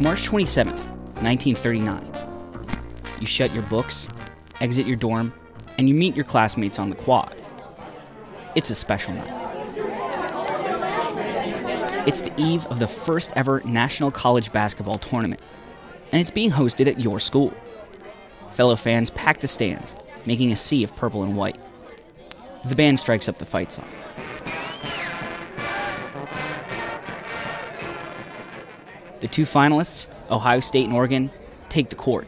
It's March 27th, 1939. You shut your books, exit your dorm, and you meet your classmates on the quad. It's a special night. It's the eve of the first ever National College Basketball Tournament, and it's being hosted at your school. Fellow fans pack the stands, making a sea of purple and white. The band strikes up the fight song. The two finalists, Ohio State and Oregon, take the court.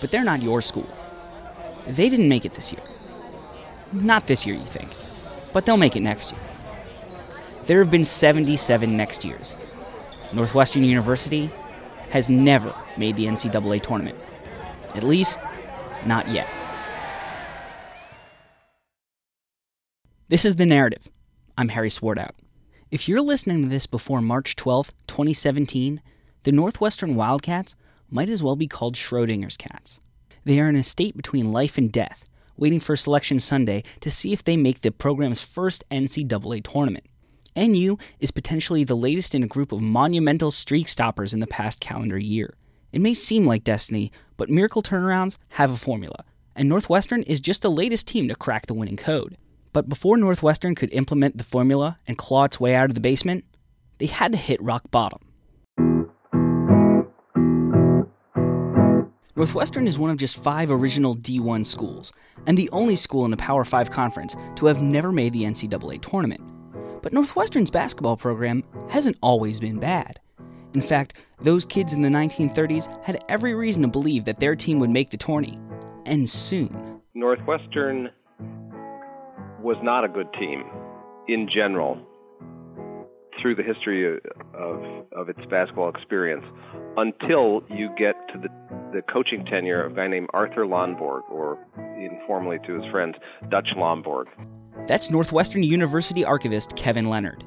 But they're not your school. They didn't make it this year. Not this year, you think, but they'll make it next year. There have been 77 next years. Northwestern University has never made the NCAA tournament. At least, not yet. This is The Narrative. I'm Harry Swartout. If you're listening to this before March 12, 2017, the Northwestern Wildcats might as well be called Schrodinger's cats. They are in a state between life and death, waiting for Selection Sunday to see if they make the program's first NCAA tournament. NU is potentially the latest in a group of monumental streak stoppers in the past calendar year. It may seem like destiny, but miracle turnarounds have a formula, and Northwestern is just the latest team to crack the winning code. But before Northwestern could implement the formula and claw its way out of the basement, they had to hit rock bottom. Northwestern is one of just five original D1 schools, and the only school in the Power 5 conference to have never made the NCAA tournament. But Northwestern's basketball program hasn't always been bad. In fact, those kids in the 1930s had every reason to believe that their team would make the tourney, and soon. Northwestern was not a good team in general through the history of, of its basketball experience until you get to the, the coaching tenure of a guy named Arthur Lonborg, or informally to his friends, Dutch Lonborg. That's Northwestern University archivist Kevin Leonard.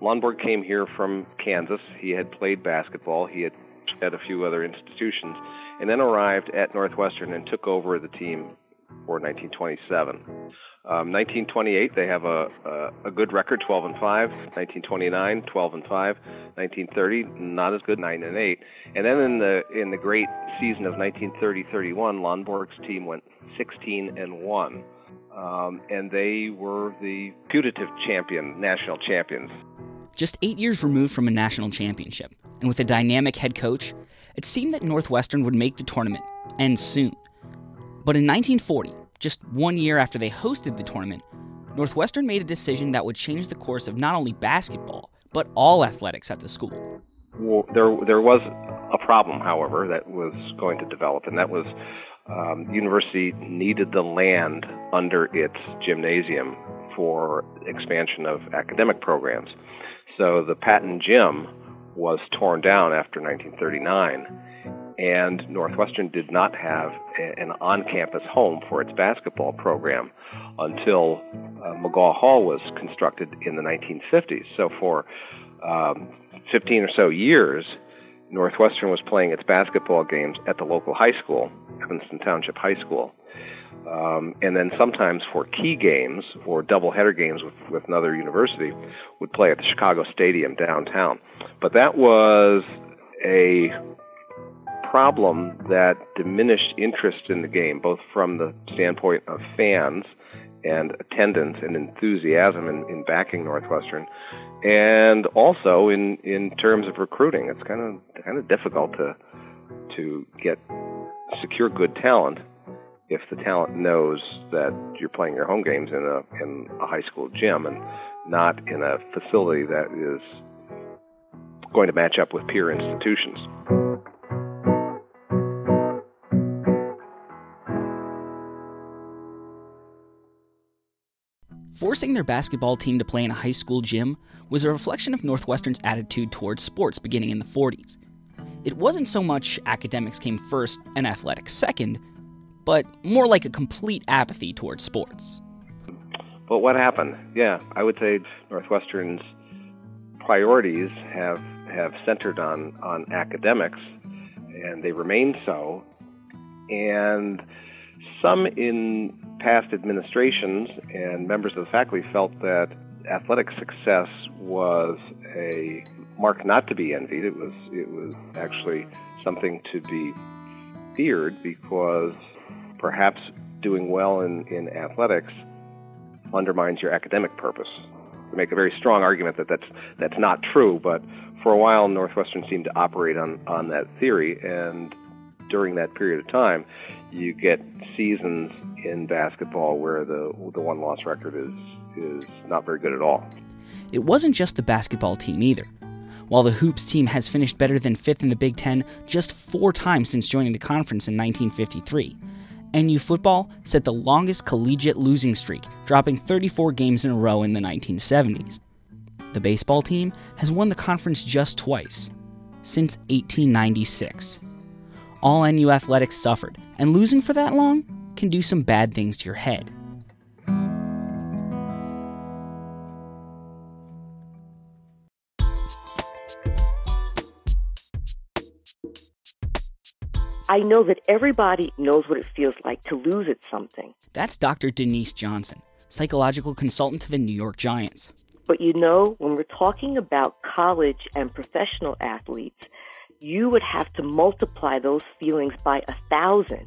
Lonborg came here from Kansas. He had played basketball. He had at a few other institutions, and then arrived at Northwestern and took over the team for 1927. Um, 1928, they have a, a, a good record, 12 and 5. 1929, 12 and 5. 1930, not as good, 9 and 8. And then in the in the great season of 1930-31, Lonborg's team went 16 and 1, um, and they were the putative champion, national champions. Just eight years removed from a national championship, and with a dynamic head coach, it seemed that Northwestern would make the tournament, and soon. But in 1940, just one year after they hosted the tournament, Northwestern made a decision that would change the course of not only basketball, but all athletics at the school. Well, there, there was a problem, however, that was going to develop, and that was um, university needed the land under its gymnasium for expansion of academic programs. So the Patton Gym was torn down after 1939 and Northwestern did not have an on campus home for its basketball program until uh, McGaw Hall was constructed in the 1950s. So, for um, 15 or so years, Northwestern was playing its basketball games at the local high school, Evanston Township High School. Um, and then sometimes for key games or doubleheader games with, with another university, would play at the Chicago Stadium downtown. But that was a problem that diminished interest in the game, both from the standpoint of fans and attendance and enthusiasm in, in backing Northwestern, and also in in terms of recruiting. It's kind of kind of difficult to to get secure good talent if the talent knows that you're playing your home games in a in a high school gym and not in a facility that is going to match up with peer institutions. Forcing their basketball team to play in a high school gym was a reflection of Northwestern's attitude towards sports beginning in the 40s. It wasn't so much academics came first and athletics second, but more like a complete apathy towards sports. But what happened? Yeah, I would say Northwestern's priorities have have centered on on academics, and they remain so. And some in past administrations and members of the faculty felt that athletic success was a mark not to be envied. It was it was actually something to be feared because perhaps doing well in, in athletics undermines your academic purpose. We make a very strong argument that that's that's not true, but for a while Northwestern seemed to operate on on that theory, and during that period of time, you get seasons in basketball where the the one loss record is is not very good at all. It wasn't just the basketball team either. While the Hoops team has finished better than fifth in the Big Ten just four times since joining the conference in 1953, NU football set the longest collegiate losing streak, dropping 34 games in a row in the 1970s. The baseball team has won the conference just twice, since 1896. All NU athletics suffered, and losing for that long can do some bad things to your head. I know that everybody knows what it feels like to lose at something. That's Dr. Denise Johnson, psychological consultant to the New York Giants. But you know, when we're talking about college and professional athletes, you would have to multiply those feelings by a thousand.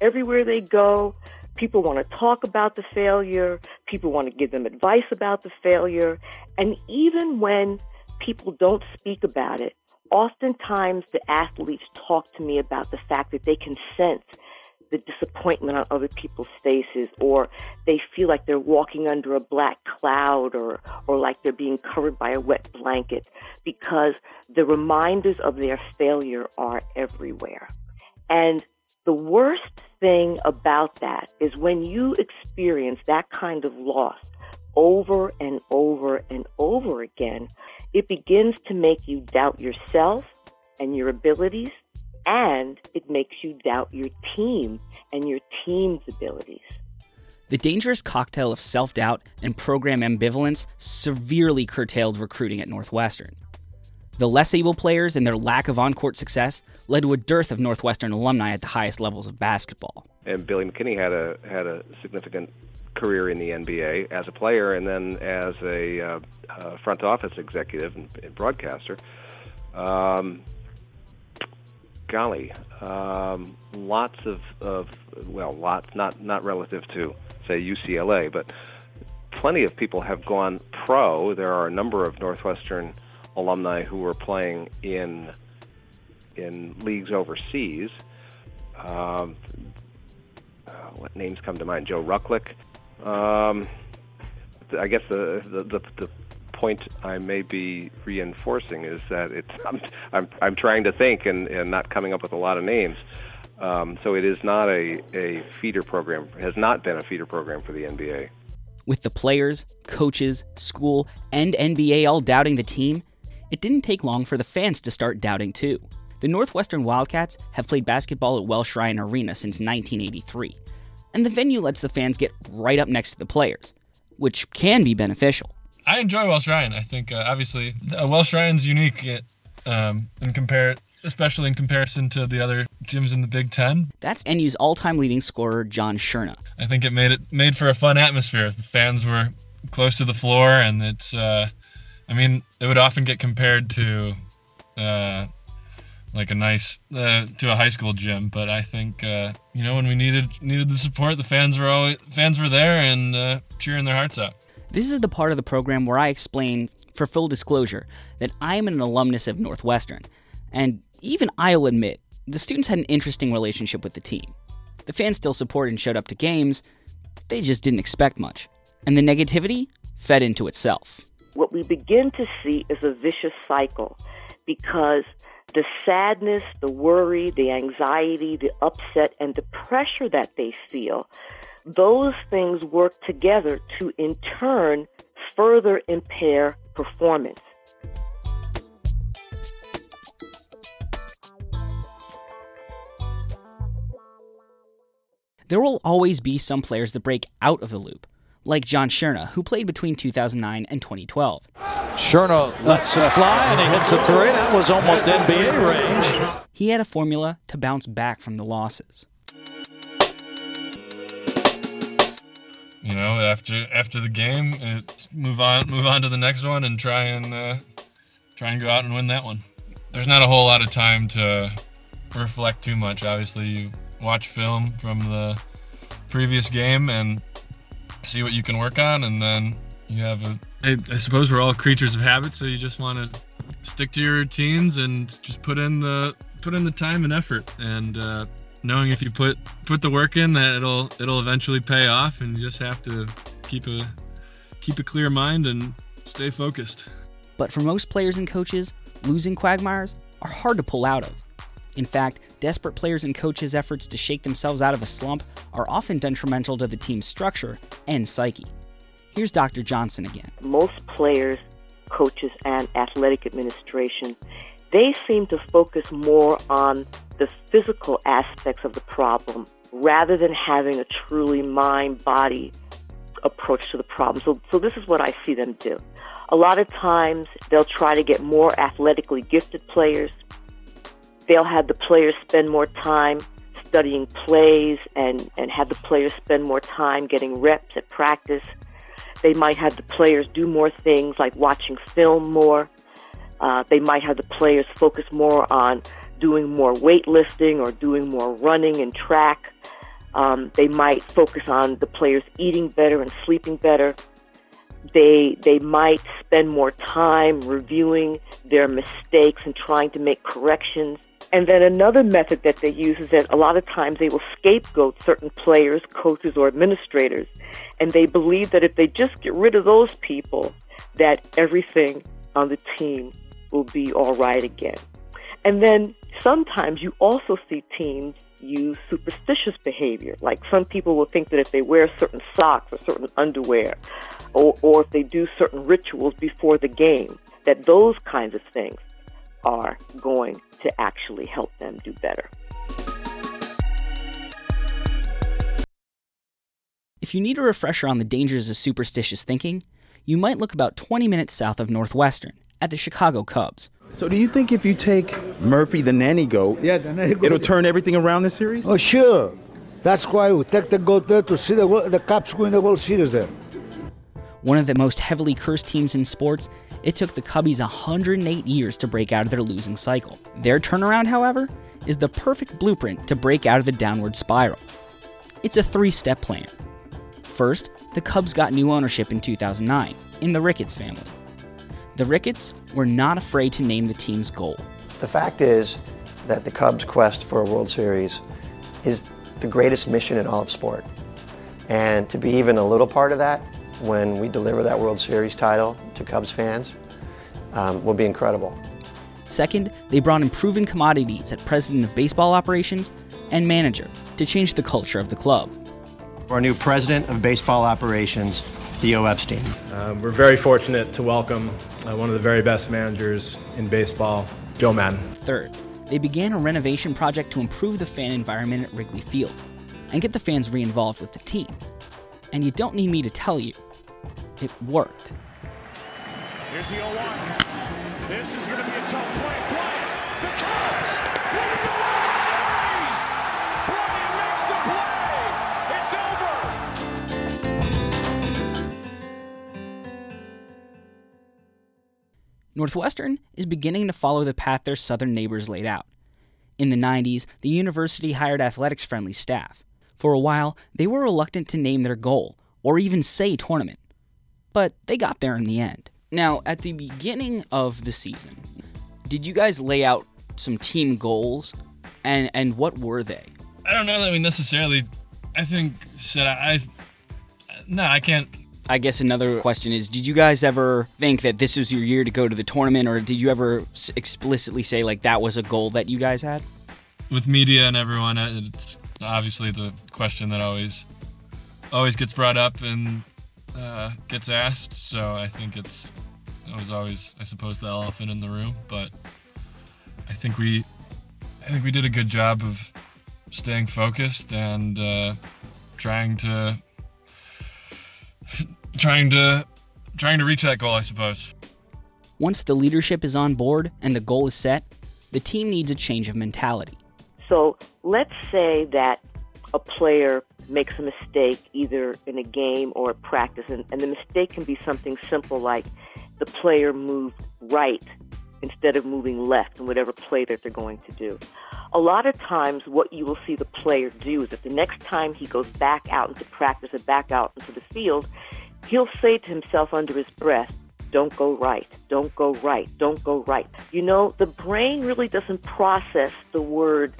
Everywhere they go, people want to talk about the failure, people want to give them advice about the failure, and even when people don't speak about it, oftentimes the athletes talk to me about the fact that they can sense the disappointment on other people's faces or they feel like they're walking under a black cloud or or like they're being covered by a wet blanket because the reminders of their failure are everywhere. And the worst thing about that is when you experience that kind of loss over and over and over again, it begins to make you doubt yourself and your abilities, and it makes you doubt your team and your team's abilities. The dangerous cocktail of self doubt and program ambivalence severely curtailed recruiting at Northwestern. The less able players and their lack of on court success led to a dearth of Northwestern alumni at the highest levels of basketball. And Billy McKinney had a had a significant career in the NBA as a player and then as a uh, uh, front office executive and, and broadcaster. Um, golly, um, lots of, of well, lots not not relative to say UCLA, but plenty of people have gone pro. There are a number of Northwestern alumni who are playing in in leagues overseas. Um, what names come to mind? Joe Ruklick, um, I guess the, the, the the point I may be reinforcing is that it's I'm I'm, I'm trying to think and, and not coming up with a lot of names. Um, so it is not a, a feeder program. Has not been a feeder program for the NBA. With the players, coaches, school, and NBA all doubting the team, it didn't take long for the fans to start doubting too. The Northwestern Wildcats have played basketball at Welsh Ryan Arena since 1983 and the venue lets the fans get right up next to the players, which can be beneficial. I enjoy Welsh Ryan. I think uh, obviously uh, Welsh Ryan's unique um, in compare, especially in comparison to the other gyms in the Big Ten. That's NU's all-time leading scorer John Shurna. I think it made it made for a fun atmosphere. The fans were close to the floor, and it's. Uh, I mean, it would often get compared to uh, like a nice uh, to a high school gym. But I think uh, you know when we needed needed the support, the fans were always fans were there and uh, cheering their hearts out. This is the part of the program where I explain, for full disclosure, that I am an alumnus of Northwestern, and even I'll admit the students had an interesting relationship with the team. The fans still supported and showed up to games. They just didn't expect much, and the negativity fed into itself. What we begin to see is a vicious cycle because the sadness, the worry, the anxiety, the upset, and the pressure that they feel, those things work together to in turn further impair performance. There will always be some players that break out of the loop like John Shurna, who played between 2009 and 2012. Shurna lets it fly and he hits a three. That was almost NBA range. He had a formula to bounce back from the losses. You know, after after the game, move on move on to the next one and try and uh, try and go out and win that one. There's not a whole lot of time to reflect too much. Obviously, you watch film from the previous game and see what you can work on, and then you have a. I, I suppose we're all creatures of habit, so you just want to stick to your routines and just put in the put in the time and effort, and uh, knowing if you put put the work in, that it'll it'll eventually pay off, and you just have to keep a keep a clear mind and stay focused. But for most players and coaches, losing quagmires are hard to pull out of. In fact, desperate players and coaches' efforts to shake themselves out of a slump are often detrimental to the team's structure and psyche. Here's Dr. Johnson again. Most players, coaches, and athletic administration, they seem to focus more on the physical aspects of the problem rather than having a truly mind body approach to the problem. So, so this is what I see them do. A lot of times they'll try to get more athletically gifted players. They'll have the players spend more time studying plays and, and have the players spend more time getting reps at practice. They might have the players do more things like watching film more. Uh, they might have the players focus more on doing more weightlifting or doing more running and track. Um, they might focus on the players eating better and sleeping better. They they might spend more time reviewing their mistakes and trying to make corrections. And then another method that they use is that a lot of times they will scapegoat certain players, coaches, or administrators, and they believe that if they just get rid of those people, that everything on the team will be all right again. And then sometimes you also see teams use superstitious behavior. Like some people will think that if they wear certain socks or certain underwear, or, or if they do certain rituals before the game, that those kinds of things are going to actually help them do better. If you need a refresher on the dangers of superstitious thinking, you might look about 20 minutes south of Northwestern at the Chicago Cubs. So, do you think if you take Murphy, the nanny goat, yeah, the nanny goat, it'll turn everything around this series? Oh, sure. That's why we take the goat there to see the, the Cubs win the World Series there. One of the most heavily cursed teams in sports, it took the Cubbies 108 years to break out of their losing cycle. Their turnaround, however, is the perfect blueprint to break out of the downward spiral. It's a three step plan. First, the Cubs got new ownership in 2009 in the Ricketts family. The Ricketts were not afraid to name the team's goal. The fact is that the Cubs' quest for a World Series is the greatest mission in all of sport. And to be even a little part of that when we deliver that World Series title to Cubs fans um, will be incredible. Second, they brought in proven commodities at president of baseball operations and manager to change the culture of the club. Our new president of baseball operations, Theo Epstein. Um, we're very fortunate to welcome uh, one of the very best managers in baseball, Joe Maddon. Third, they began a renovation project to improve the fan environment at Wrigley Field and get the fans re involved with the team. And you don't need me to tell you, it worked. Here's the 0 1. This is going to be a tough play. Bryant, the Cubs win the World Series. Bryant makes the play. It's over. Northwestern is beginning to follow the path their southern neighbors laid out. In the 90s, the university hired athletics friendly staff. For a while, they were reluctant to name their goal or even say tournament. But they got there in the end. Now, at the beginning of the season, did you guys lay out some team goals? And and what were they? I don't know that we necessarily. I think said I, I. No, I can't. I guess another question is: Did you guys ever think that this was your year to go to the tournament, or did you ever explicitly say like that was a goal that you guys had? With media and everyone, it's obviously the question that always always gets brought up and uh, gets asked. So I think it's it was always, I suppose, the elephant in the room. But I think we, I think we did a good job of staying focused and uh, trying to, trying to, trying to reach that goal. I suppose. Once the leadership is on board and the goal is set, the team needs a change of mentality. So let's say that a player makes a mistake either in a game or a practice, and, and the mistake can be something simple like the player moved right instead of moving left in whatever play that they're going to do. A lot of times, what you will see the player do is that the next time he goes back out into practice or back out into the field, he'll say to himself under his breath, don't go right, don't go right, don't go right. You know, the brain really doesn't process the word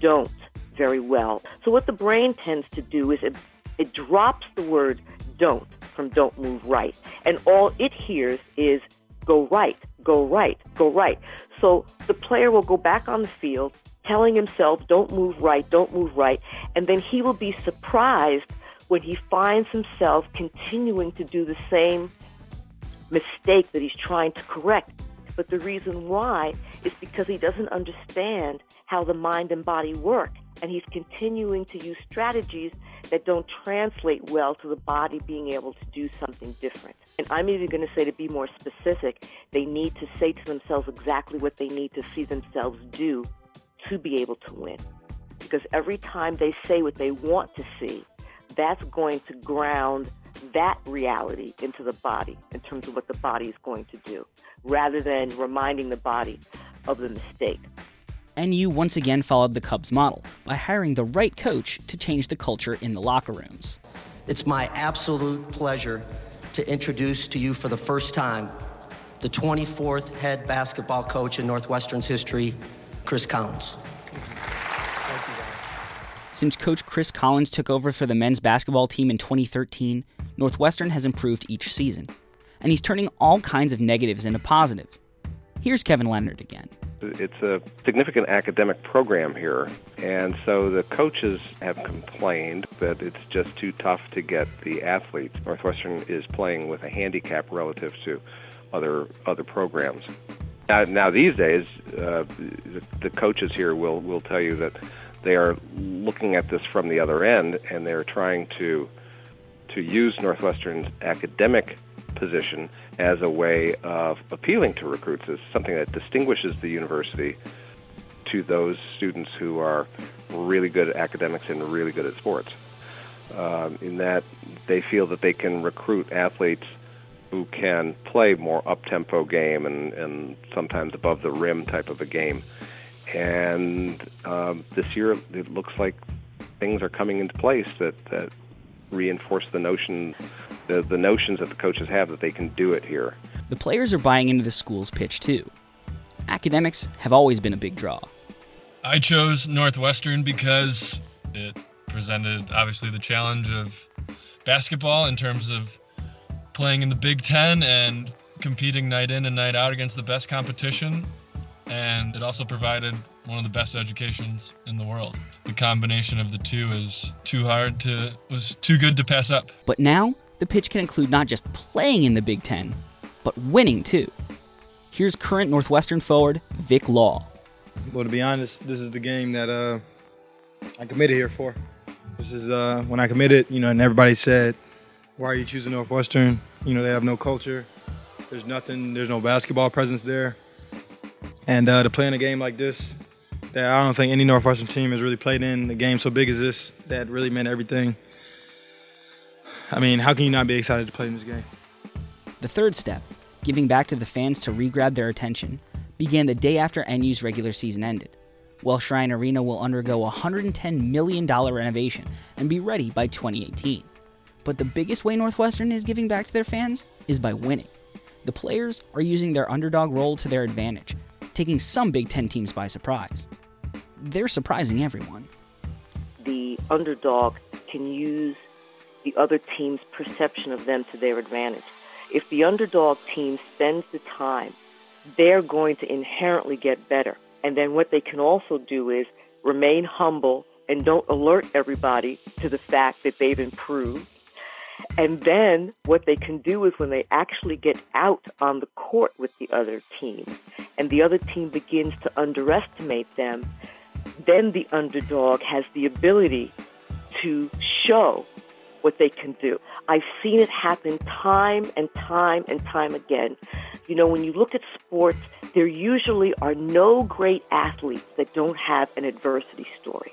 don't very well. So what the brain tends to do is it, it drops the word don't from don't move right. And all it hears is go right, go right, go right. So the player will go back on the field telling himself don't move right, don't move right. And then he will be surprised when he finds himself continuing to do the same mistake that he's trying to correct. But the reason why is because he doesn't understand how the mind and body work. And he's continuing to use strategies that don't translate well to the body being able to do something different. And I'm even going to say, to be more specific, they need to say to themselves exactly what they need to see themselves do to be able to win. Because every time they say what they want to see, that's going to ground that reality into the body in terms of what the body is going to do, rather than reminding the body of the mistake. NU once again followed the Cubs model by hiring the right coach to change the culture in the locker rooms. It's my absolute pleasure to introduce to you for the first time the 24th head basketball coach in Northwestern's history, Chris Collins. Since coach Chris Collins took over for the men's basketball team in 2013, Northwestern has improved each season, and he's turning all kinds of negatives into positives. Here's Kevin Leonard again. It's a significant academic program here, and so the coaches have complained that it's just too tough to get the athletes. Northwestern is playing with a handicap relative to other other programs. Now, now these days, uh, the, the coaches here will will tell you that they are looking at this from the other end, and they're trying to to use Northwestern's academic position as a way of appealing to recruits as something that distinguishes the university to those students who are really good at academics and really good at sports. Um, in that they feel that they can recruit athletes who can play more up-tempo game and, and sometimes above the rim type of a game. And um, this year, it looks like things are coming into place that, that reinforce the notion the, the notions that the coaches have that they can do it here. The players are buying into the school's pitch too. Academics have always been a big draw. I chose Northwestern because it presented obviously the challenge of basketball in terms of playing in the Big Ten and competing night in and night out against the best competition. And it also provided one of the best educations in the world. The combination of the two is too hard to was too good to pass up. But now the pitch can include not just playing in the Big Ten, but winning too. Here's current Northwestern forward Vic Law. Well, to be honest, this is the game that uh, I committed here for. This is uh, when I committed, you know, and everybody said, "Why are you choosing Northwestern?" You know, they have no culture. There's nothing. There's no basketball presence there. And uh, to play in a game like this, that I don't think any Northwestern team has really played in a game so big as this that really meant everything. I mean, how can you not be excited to play in this game? The third step, giving back to the fans to re-grab their attention, began the day after NU's regular season ended. Welsh Ryan Arena will undergo a $110 million renovation and be ready by 2018. But the biggest way Northwestern is giving back to their fans is by winning. The players are using their underdog role to their advantage, taking some Big Ten teams by surprise. They're surprising everyone. The underdog can use the other team's perception of them to their advantage. If the underdog team spends the time, they're going to inherently get better. And then what they can also do is remain humble and don't alert everybody to the fact that they've improved. And then what they can do is when they actually get out on the court with the other team and the other team begins to underestimate them, then the underdog has the ability to show what they can do. I've seen it happen time and time and time again. You know, when you look at sports, there usually are no great athletes that don't have an adversity story.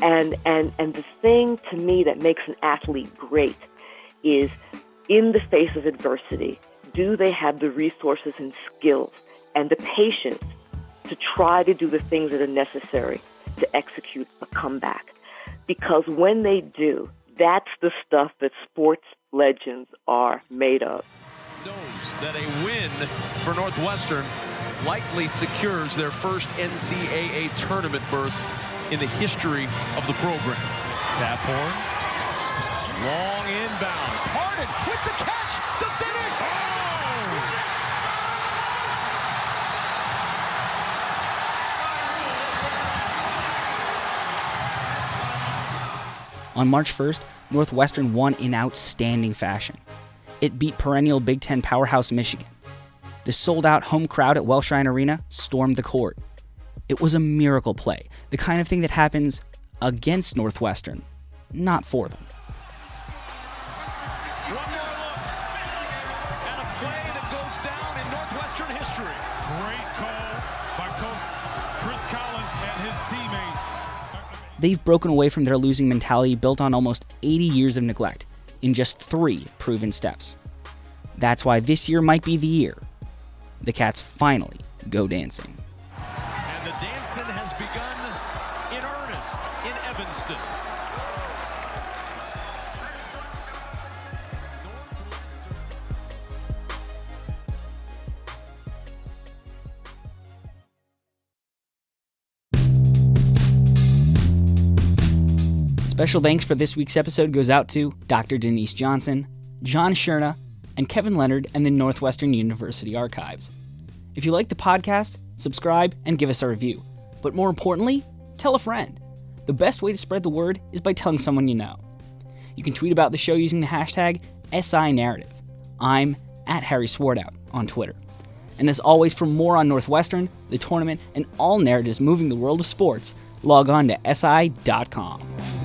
And and and the thing to me that makes an athlete great is in the face of adversity, do they have the resources and skills and the patience to try to do the things that are necessary to execute a comeback. Because when they do, that's the stuff that sports legends are made of. Knows that a win for Northwestern likely secures their first NCAA tournament berth in the history of the program. Taphorn. Long inbound. Pardon with the catch. On March 1st, Northwestern won in outstanding fashion. It beat perennial Big Ten powerhouse Michigan. The sold out home crowd at Welsh Arena stormed the court. It was a miracle play, the kind of thing that happens against Northwestern, not for them. Great call by Coach Chris Collins and his teammate. They've broken away from their losing mentality built on almost 80 years of neglect in just three proven steps. That's why this year might be the year the Cats finally go dancing. Special thanks for this week's episode goes out to Dr. Denise Johnson, John Shurna, and Kevin Leonard and the Northwestern University Archives. If you like the podcast, subscribe and give us a review. But more importantly, tell a friend. The best way to spread the word is by telling someone you know. You can tweet about the show using the hashtag SINarrative. I'm at Harry Swartout on Twitter. And as always, for more on Northwestern, the tournament, and all narratives moving the world of sports, log on to SI.com.